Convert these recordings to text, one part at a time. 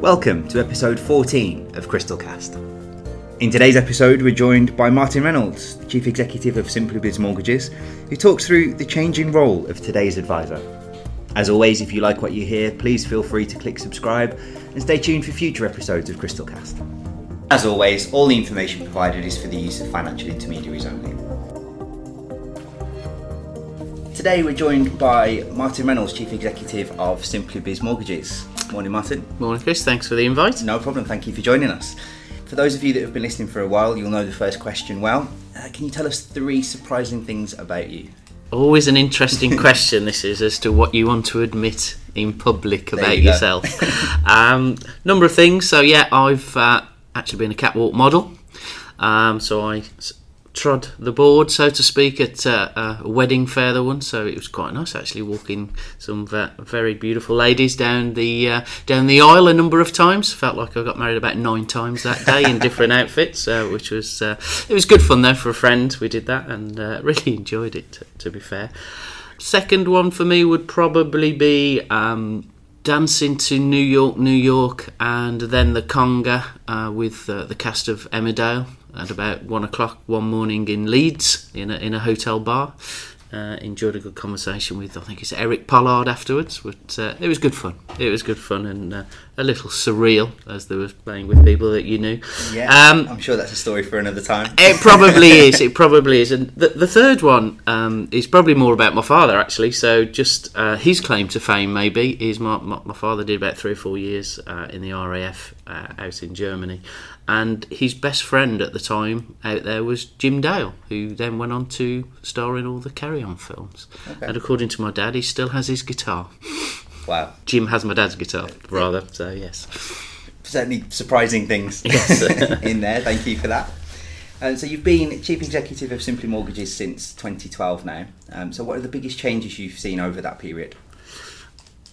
Welcome to episode 14 of Crystalcast. In today's episode, we're joined by Martin Reynolds, Chief Executive of Simply Biz Mortgages, who talks through the changing role of today's advisor. As always, if you like what you hear, please feel free to click subscribe and stay tuned for future episodes of Crystalcast. As always, all the information provided is for the use of financial intermediaries only. Today we're joined by Martin Reynolds, Chief Executive of Simply Biz Mortgages. Morning, Martin. Morning, Chris. Thanks for the invite. No problem. Thank you for joining us. For those of you that have been listening for a while, you'll know the first question well. Uh, can you tell us three surprising things about you? Always an interesting question, this is, as to what you want to admit in public about you yourself. um, number of things. So, yeah, I've uh, actually been a catwalk model. Um, so, I trod the board, so to speak, at uh, a wedding fair, the one. So, it was quite nice actually walking some ve- very beautiful ladies down the uh, down the aisle a number of times. Felt like I got married about nine times that day in different outfits, uh, which was uh, it was good fun though for a friend. We did that and uh, really enjoyed it. To, to be fair, second one for me would probably be. Um, Dancing to New York, New York, and then the conga uh, with uh, the cast of Emmerdale at about one o'clock one morning in Leeds in a, in a hotel bar. Uh, enjoyed a good conversation with I think it's Eric Pollard afterwards, but uh, it was good fun. It was good fun and uh, a little surreal as they were playing with people that you knew. Yeah, Um, I'm sure that's a story for another time. it probably is. It probably is. And the, the third one um, is probably more about my father, actually. So, just uh, his claim to fame, maybe, is my, my, my father did about three or four years uh, in the RAF uh, out in Germany. And his best friend at the time out there was Jim Dale, who then went on to star in all the Carry On films. And according to my dad, he still has his guitar. Wow, Jim has my dad's guitar, rather. So, yes. certainly surprising things Yes. in there. Thank you for that. Um, so you've been chief executive of Simply Mortgages since 2012 now. Um, so what are the biggest changes you've seen over that period?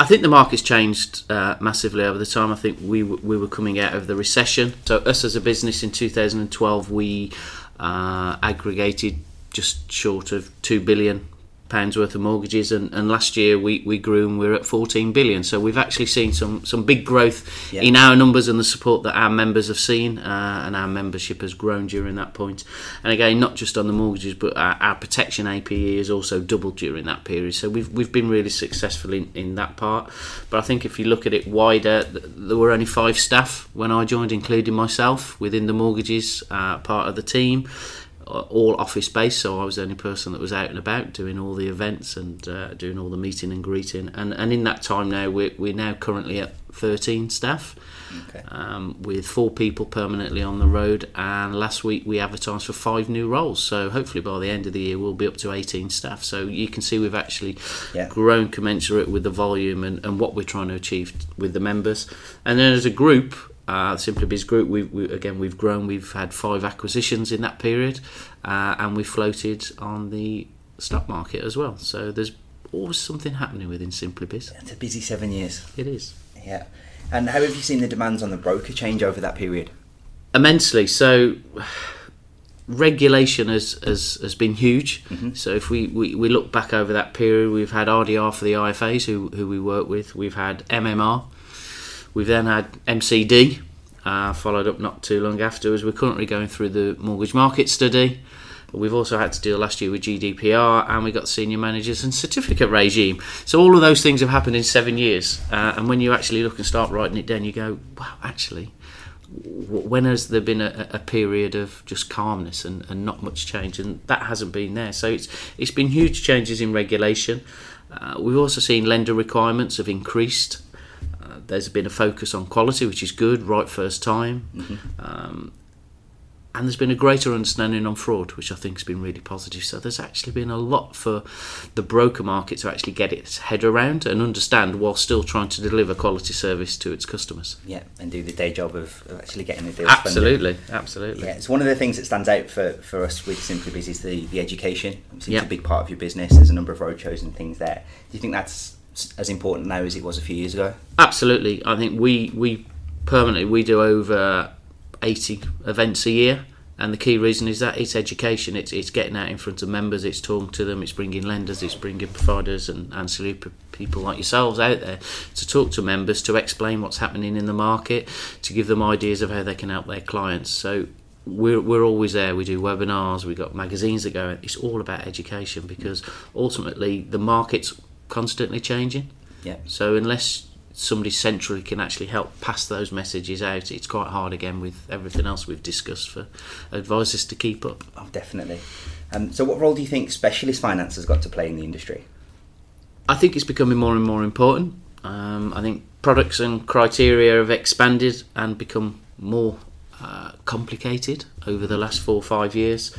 I think the market's changed uh, massively over the time. I think we w- we were coming out of the recession. So us as a business in 2012, we uh, aggregated just short of two billion pounds worth of mortgages, and, and last year we, we grew and we're at 14 billion. So we've actually seen some some big growth Yeah. in our numbers and the support that our members have seen, uh, and our membership has grown during that point. And again, not just on the mortgages, but our, our protection APE has also doubled during that period. So we've we've been really successful in, in that part. But I think if you look at it wider, there were only five staff when I joined, including myself, within the mortgages uh, part of the team all office based, so I was the only person that was out and about doing all the events and uh, doing all the meeting and greeting. And, and in that time now, we're, we're now currently at 13 staff, Okay. um, with four people permanently on the road. And last week we advertised for five new roles, so hopefully by the end of the year we'll be up to 18 staff. So you can see we've actually Yeah. grown commensurate with the volume and, and what we're trying to achieve with the members. And then as a group, uh, Simply Biz Group, we, we, again, we've grown. We've had five acquisitions in that period, uh, and we floated on the stock market as well. So there's always something happening within Simply Biz. It's a busy seven years. It is. Yeah. And how have you seen the demands on the broker change over that period? immensely. So regulation has, has, has been huge. So if we, we, we look back over that period, we've had RDR for the IFAs who, who we work with. We've had MMR. We've then had MCD, uh, followed up not too long afterwards. We're currently going through the mortgage market study. We've also had to deal last year with GDPR, and we got senior managers and certificate regime. So all of those things have happened in seven years. Uh, and when you actually look and start writing it down, you go, "Wow, actually, when has there been a, a period of just calmness and, and not much change and that hasn't been there so it's it's been huge changes in regulation uh, we've also seen lender requirements have increased there's been a focus on quality which is good right first time um, and there's been a greater understanding on fraud, which I think has been really positive. So there's actually been a lot for the broker market to actually get its head around and understand while still trying to deliver quality service to its customers. Yeah, and do the day job of, of actually getting the deals funded. Absolutely, absolutely. Yeah, it's one of the things that stands out for, for us with Simply Biz is the, the education. Obviously, Yeah. It's a big part of your business. There's a number of roadshows and things there. Do you think that's as important now as it was a few years ago? Absolutely. I think we we permanently we do over 80 events a year And the key reason is that it's education. It's it's getting out in front of members. It's talking to them. It's bringing lenders. It's bringing providers and ancillary p- people like yourselves out there to talk to members to explain what's happening in the market, to give them ideas of how they can help their clients. So we're, we're always there. We do webinars. We've got magazines that go. It's all about education because ultimately the market's constantly changing. Yeah. So unless somebody centrally can actually help pass those messages out, it's quite hard again with everything else we've discussed for advisors to keep up. Oh, definitely. Um, so, what role do you think specialist finance has got to play in the industry? I think it's becoming more and more important. Um, I think products and criteria have expanded and become more uh, complicated over the last four or five years.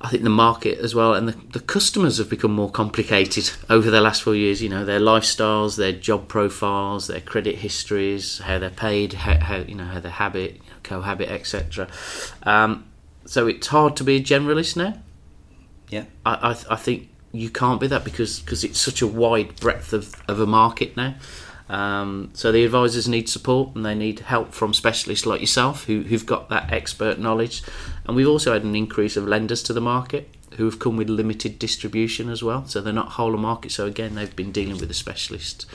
I think the market as well and the, the customers have become more complicated over the last four years. You know, their lifestyles, their job profiles, their credit histories, how they're paid, how, how you know how they habit, cohabit, etc. Um, so it's hard to be a generalist now. Yeah. I, I, I think you can't be that because because it's such a wide breadth of, of a market now. Um, so the advisors need support and they need help from specialists like yourself who, who've got that expert knowledge. And we've also had an increase of lenders to the market who have come with limited distribution as well. So they're not whole of market. So again, they've been dealing with the specialists,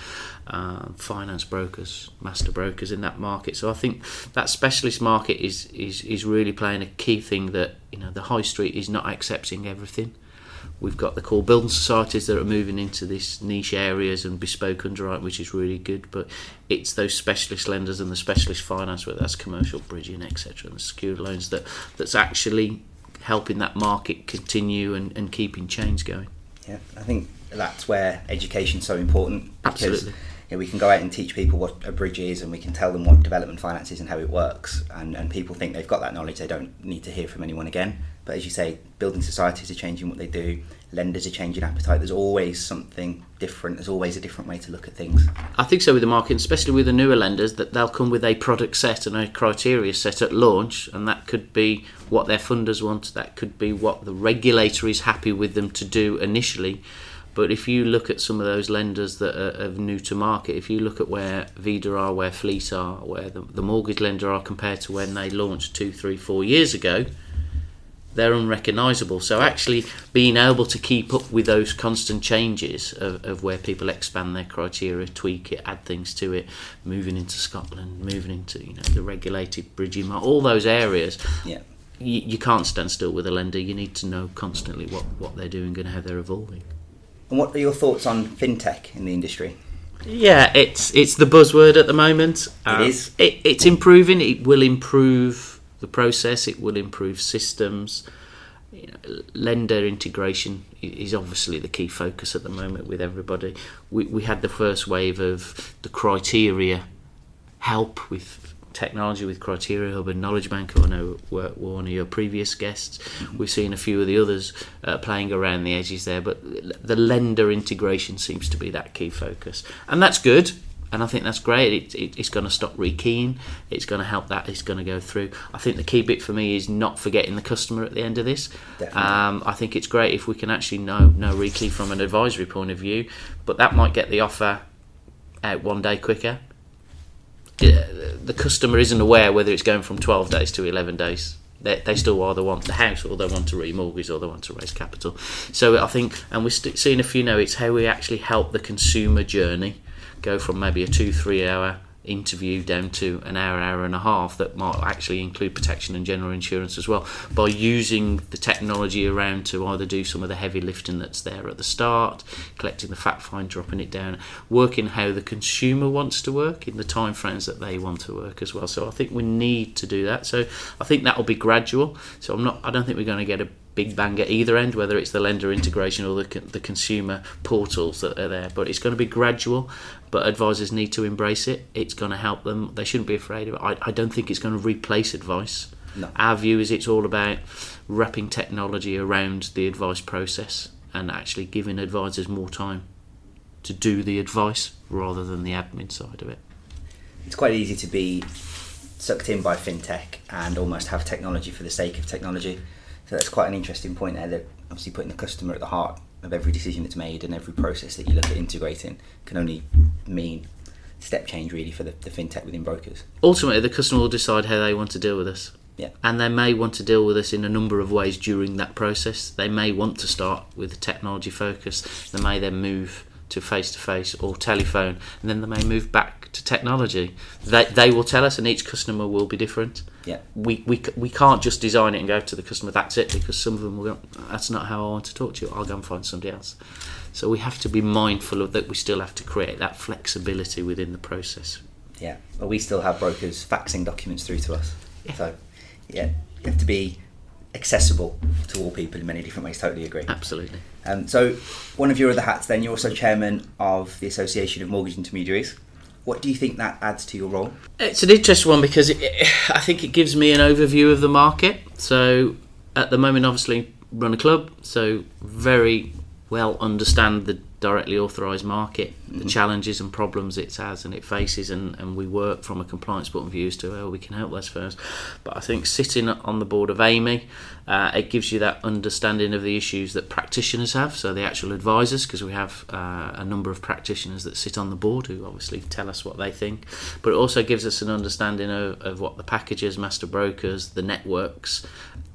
uh, finance brokers, master brokers in that market. So I think that specialist market is, is, is really playing a key thing that you know the high street is not accepting everything. We've got the core building societies that are moving into this niche areas and bespoke underwriting, which is really good. But it's those specialist lenders and the specialist finance, whether that's commercial bridging, etc., and the secured loans that that's actually helping that market continue and, and keeping change going. Yeah, I think that's where education's so important because Absolutely. you know, we can go out and teach people what a bridge is and we can tell them what development finance is and how it works and, and people think they've got that knowledge they don't need to hear from anyone again but as you say building societies are changing what they do lenders are changing appetite. There's always something different. There's always a different way to look at things. I think so with the market, especially with the newer lenders, that they'll come with a product set and a criteria set at launch, and that could be what their funders want, that could be what the regulator is happy with them to do initially. But if you look at some of those lenders that are, are new to market, if you look at where Vida are, where Fleet are, where the, the mortgage lender are compared to when they launched two, three, four years ago, they're unrecognisable. So actually being able to keep up with those constant changes of, of where people expand their criteria, tweak it, add things to it, moving into Scotland, moving into you know the regulated bridging, all those areas. yeah You, you can't stand still with a lender. You need to know constantly what, what they're doing and how they're evolving. and what are your thoughts on fintech in the industry Yeah, it's it's the buzzword at the moment. It um, is. It, it's improving. It will improve the process. It will improve systems. You know, lender integration is obviously the key focus at the moment with everybody. We we had the first wave of the criteria help with technology with Criteria Hub and Knowledge Bank. I know were, were one of your previous guests. We've seen a few of the others uh, playing around the edges there, but the lender integration seems to be that key focus, and that's good. And I think that's great. It, it, it's going to stop rekeying. It's going to help that. It's going to go through. I think the key bit for me is not forgetting the customer at the end of this. Um, I think it's great if we can actually know know rekey from an advisory point of view, but that might get the offer out one day quicker the customer isn't aware whether it's going from 12 days to 11 days. They, they still either want the house or they want to remortgage or they want to raise capital. So I think, and we're st- seeing a few now, it's how we actually help the consumer journey go from maybe a two, three hour interview down to an hour, hour and a half that might actually include protection and general insurance as well by using the technology around to either do some of the heavy lifting that's there at the start, collecting the fact find, dropping it down, working how the consumer wants to work in the time frames that they want to work as well. So I think we need to do that. So I think that will be gradual. So I'm not I don't think we're going to get a big bang at either end, whether it's the lender integration or the, the consumer portals that are there. But it's going to be gradual. But advisors need to embrace it. It's going to help them. They shouldn't be afraid of it. I, I don't think it's going to replace advice. No. Our view is it's all about wrapping technology around the advice process and actually giving advisors more time to do the advice rather than the admin side of it. it's quite easy to be sucked in by fintech and almost have technology for the sake of technology. So that's quite an interesting point there. That obviously putting the customer at the heart of every decision that's made and every process that you look at integrating can only mean step change really for the, the fintech within brokers. ultimately the customer will decide how they want to deal with us Yeah. And they may want to deal with us in a number of ways during that process. They may want to start with a technology focus. They may then move to face to face or telephone, and then they may move back to technology. They, they will tell us, and each customer will be different. Yeah. We, we, we can't just design it and go to the customer, that's it, because some of them will go, that's not how I want to talk to you, I'll go and find somebody else. So we have to be mindful of that, we still have to create that flexibility within the process. Yeah. Well, we still have brokers faxing documents through to us. Yeah. So, yeah, you have to be accessible to all people in many different ways. Totally agree. Absolutely. Um, so, one of your other hats, then, you're also chairman of the Association of Mortgage Intermediaries. What do you think that adds to your role? It's an interesting one because it, I think it gives me an overview of the market. So at the moment, obviously, run a club, so very well understand the directly authorised market, mm-hmm. the challenges and problems it has and it faces, and, and we work from a compliance point of view as to how we can help those firms. But I think sitting on the board of AMI, uh, it gives you that understanding of the issues that practitioners have, so the actual advisors, because we have uh, a number of practitioners that sit on the board who obviously tell us what they think, but it also gives us an understanding of, of what the packagers, master brokers, the networks,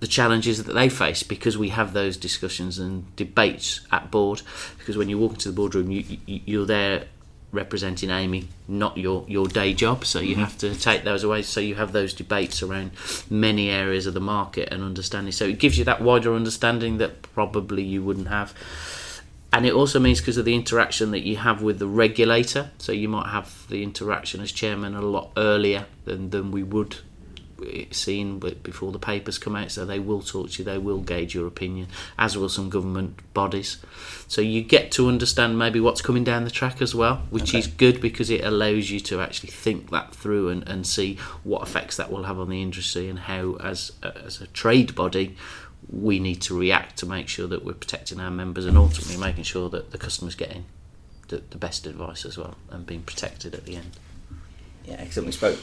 the challenges that they face because we have those discussions and debates at board. Because when you walk into the boardroom you, you, you're there representing AMI, not your, your day job. So you mm-hmm. have to take those away. So you have those debates around many areas of the market and understanding. So it gives you that wider understanding that probably you wouldn't have. And it also means because of the interaction that you have with the regulator. So you might have the interaction as chairman a lot earlier than, than we would seen before the papers come out, so they will talk to you, they will gauge your opinion, as will some government bodies. So you get to understand maybe what's coming down the track as well, which okay. is good because it allows you to actually think that through and, and see what effects that will have on the industry and how, as as a trade body, we need to react to make sure that we're protecting our members and ultimately making sure that the customers getting the, the best advice as well and being protected at the end. Yeah, because we spoke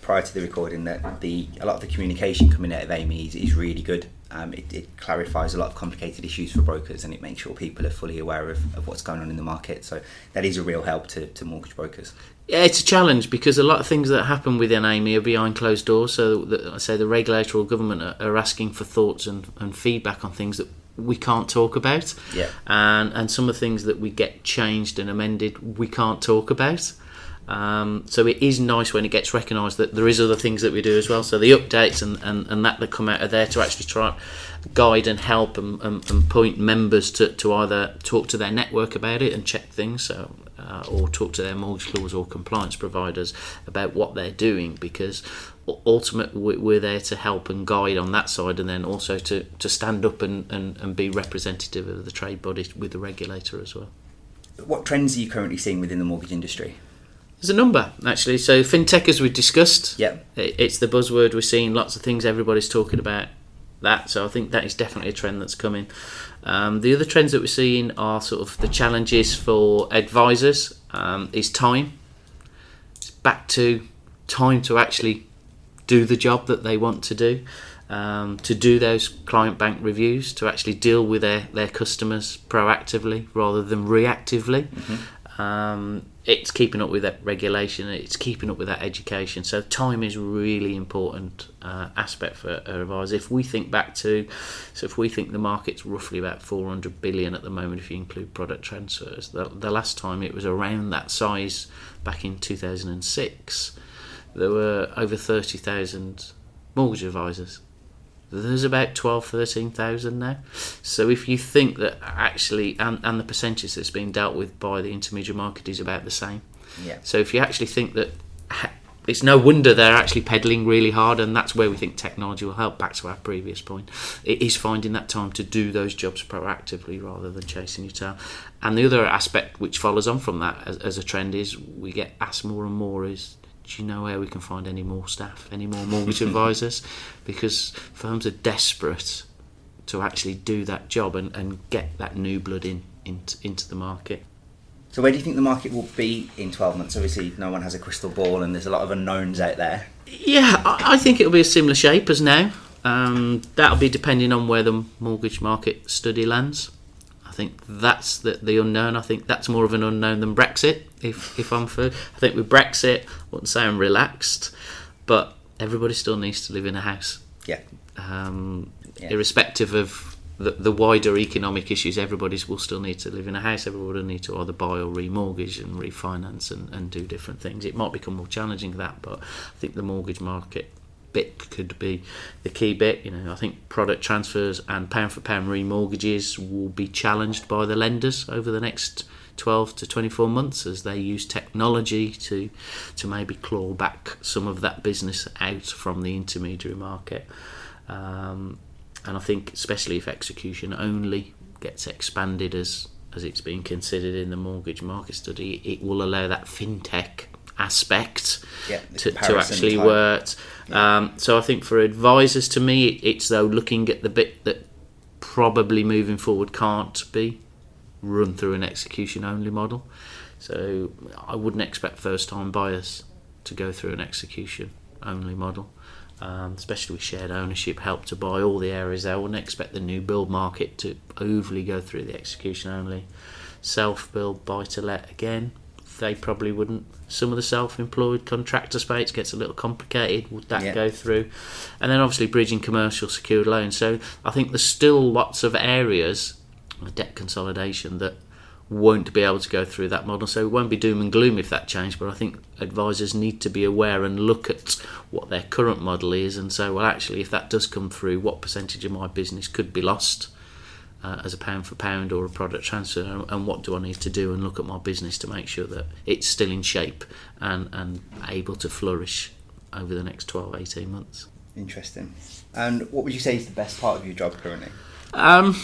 prior to the recording that the a lot of the communication coming out of AMI is, is really good. Um, it, it, clarifies a lot of complicated issues for brokers and it makes sure people are fully aware of, of what's going on in the market. So that is a real help to, to mortgage brokers. Yeah, it's a challenge because a lot of things that happen within AMI are behind closed doors. So the, I say the regulator or government are, are asking for thoughts and, and feedback on things that we can't talk about. Yeah. And and some of the things that we get changed and amended we can't talk about. Um, so it is nice when it gets recognised that there is other things that we do as well. So the updates and, and, and that that come out are there to actually try guide and help and, and, and point members to, to either talk to their network about it and check things, so uh, or talk to their mortgage laws or compliance providers about what they're doing because ultimately we're there to help and guide on that side and then also to, to stand up and, and, and be representative of the trade body with the regulator as well. What trends are you currently seeing within the mortgage industry? There's a number actually. So fintech, as we discussed, yeah, it's the buzzword. We're seeing lots of things. Everybody's talking about that. So I think that is definitely a trend that's coming. Um, the other trends that we're seeing are sort of the challenges for advisors. Um, is time. It's back to time to actually do the job that they want to do. Um, to do those client bank reviews, to actually deal with their, their customers proactively rather than reactively. Mm-hmm. It's keeping up with that regulation it's keeping up with that education. So time is really important uh, aspect for advisors if we think back to so if we think the market's roughly about 400 billion at the moment if you include product transfers the, the last time it was around that size back in 2006 there were over 30,000 mortgage advisors there's about 12 13,000 now. So if you think that actually and, and the percentage that's being dealt with by the intermediate market is about the same. Yeah. So if you actually think that it's no wonder they're actually pedalling really hard and that's where we think technology will help back to our previous point. It is finding that time to do those jobs proactively rather than chasing your tail. And the other aspect which follows on from that as, as a trend is we get asked more and more is do you know where we can find any more staff, any more mortgage advisors? Because firms are desperate to actually do that job and, and get that new blood in, in into the market. So where do you think the market will be in 12 months? Obviously, no one has a crystal ball and there's a lot of unknowns out there. Yeah, I, I think it'll be a similar shape as now. Um, that'll be depending on where the mortgage market study lands. I think that's the, the unknown. I think that's more of an unknown than Brexit. If if I'm fair, I think with Brexit, I wouldn't say I'm relaxed, but everybody still needs to live in a house. Yeah. Um, Yeah. Irrespective of the, the wider economic issues, everybody will still need to live in a house. Everybody will need to either buy or remortgage and refinance and, and do different things. It might become more challenging that, but I think the mortgage market bit could be the key bit. You know, I think product transfers and pound for pound remortgages will be challenged by the lenders over the next 12 to 24 months as they use technology to to maybe claw back some of that business out from the intermediary market. Um, and I think, especially if execution only gets expanded as as it's being considered in the mortgage market study, it will allow that fintech aspect Yeah, to, to actually type. work. Um, so I think for advisors, to me, it's though looking at the bit that probably moving forward can't be run through an execution only model. So I wouldn't expect first time buyers to go through an execution only model. Um, especially with shared ownership, help to buy all the areas there. I wouldn't expect the new build market to overly go through the execution only. Self build, buy to let again, they probably wouldn't. Some of the self employed contractor space gets a little complicated. Would that Yeah. go through? And then obviously bridging commercial secured loans. So I think there's still lots of areas of debt consolidation that won't be able to go through that model. So it won't be doom and gloom if that changed, but I think advisors need to be aware and look at what their current model is and say, well, actually, if that does come through, what percentage of my business could be lost uh, as a pound for pound or a product transfer, and, what do I need to do and look at my business to make sure that it's still in shape and, and able to flourish over the next 12, 18 months. Interesting. And what would you say is the best part of your job currently? Um,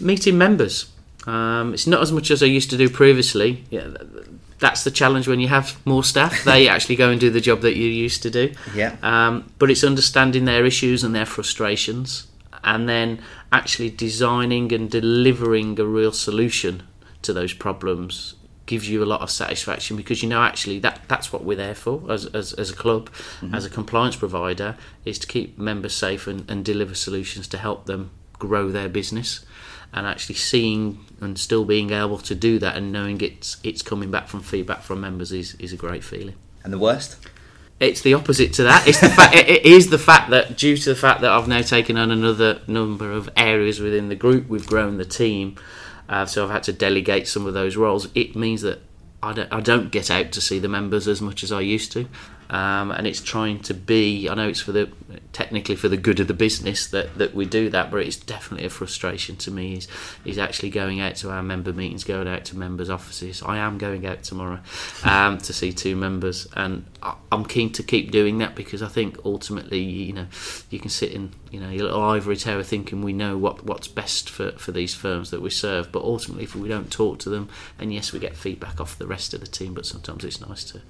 meeting members. Um, it's not as much as I used to do previously. Yeah, th- th- that's the challenge when you have more staff. They actually go and do the job that you used to do. Yeah. Um, but it's understanding their issues and their frustrations, and then actually designing and delivering a real solution to those problems gives you a lot of satisfaction because you know actually that that's what we're there for as, as, as a club mm-hmm. as a compliance provider is to keep members safe and, and deliver solutions to help them grow their business. And actually seeing and still being able to do that and knowing it's it's coming back from feedback from members is, is a great feeling. And the worst? It's the opposite to that. It's the fact. It it is the fact that due to the fact that I've now taken on another number of areas within the group, we've grown the team. Uh, so I've had to delegate some of those roles. It means that I don't, I don't get out to see the members as much as I used to, um, and it's trying to be. I know it's for the technically for the good of the business that, that we do that, but it's definitely a frustration to me. Is is actually going out to our member meetings, going out to members' offices. I am going out tomorrow um, to see two members, and I- I'm keen to keep doing that because I think ultimately, you know, you can sit in you know your little ivory tower thinking we know what what's best for, for these firms that we serve, but ultimately, if we don't talk to them, and yes, we get feedback off the rest of the team, but sometimes it's nice to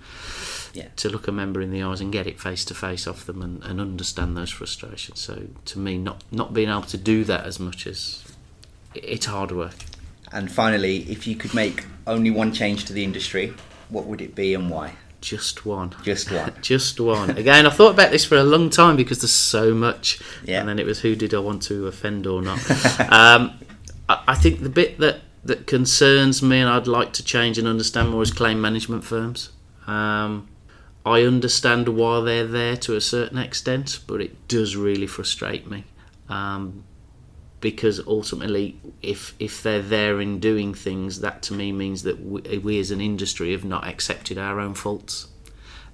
Yeah. to look a member in the eyes and get it face to face off them and, and understand those frustrations. So to me, not not being able to do that as much as it's hard work. And finally, if you could make only one change to the industry, what would it be and why? Just one. Just one. Just one. Again, I thought about this for a long time because there's so much. Yeah. And then it was who did I want to offend or not. um, I, I think the bit that, that concerns me and I'd like to change and understand more is claim management firms. Um, I understand why they're there to a certain extent, but it does really frustrate me. Um, because ultimately, if if they're there in doing things, that to me means that we, we as an industry have not accepted our own faults,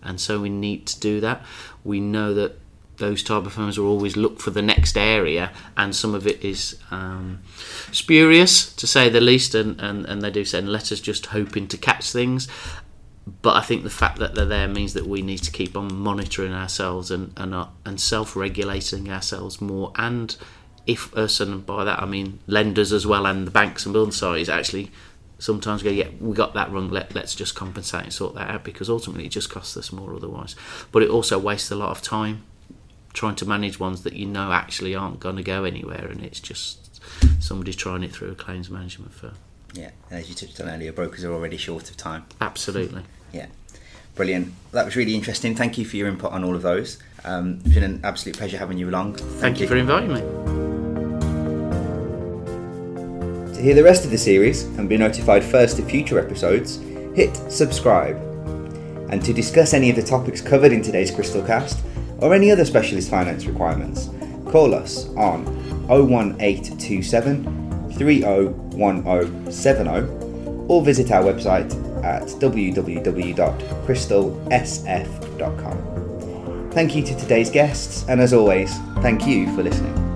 and so we need to do that. We know that those type of firms will always look for the next area, and some of it is um, spurious to say the least, and, and, and they do send letters just hoping to catch things. But I think the fact that they're there means that we need to keep on monitoring ourselves and and, uh, and self-regulating ourselves more. And if us, and by that I mean lenders as well, and the banks and building societies actually sometimes go, yeah, we got that wrong. Let let's just compensate and sort that out because ultimately it just costs us more otherwise. But it also wastes a lot of time trying to manage ones that you know actually aren't going to go anywhere, and it's just somebody trying it through a claims management firm. Yeah, and as you touched on earlier, brokers are already short of time. Absolutely. Yeah, brilliant. That was really interesting. Thank you for your input on all of those. Um, it's been an absolute pleasure having you along. Thank you for inviting me. To hear the rest of the series and be notified first of future episodes, hit subscribe. And to discuss any of the topics covered in today's Crystal Cast, or any other specialist finance requirements, call us on 01827 301070 or visit our website at www.crystalsf.com. Thank you to today's guests, and as always, thank you for listening.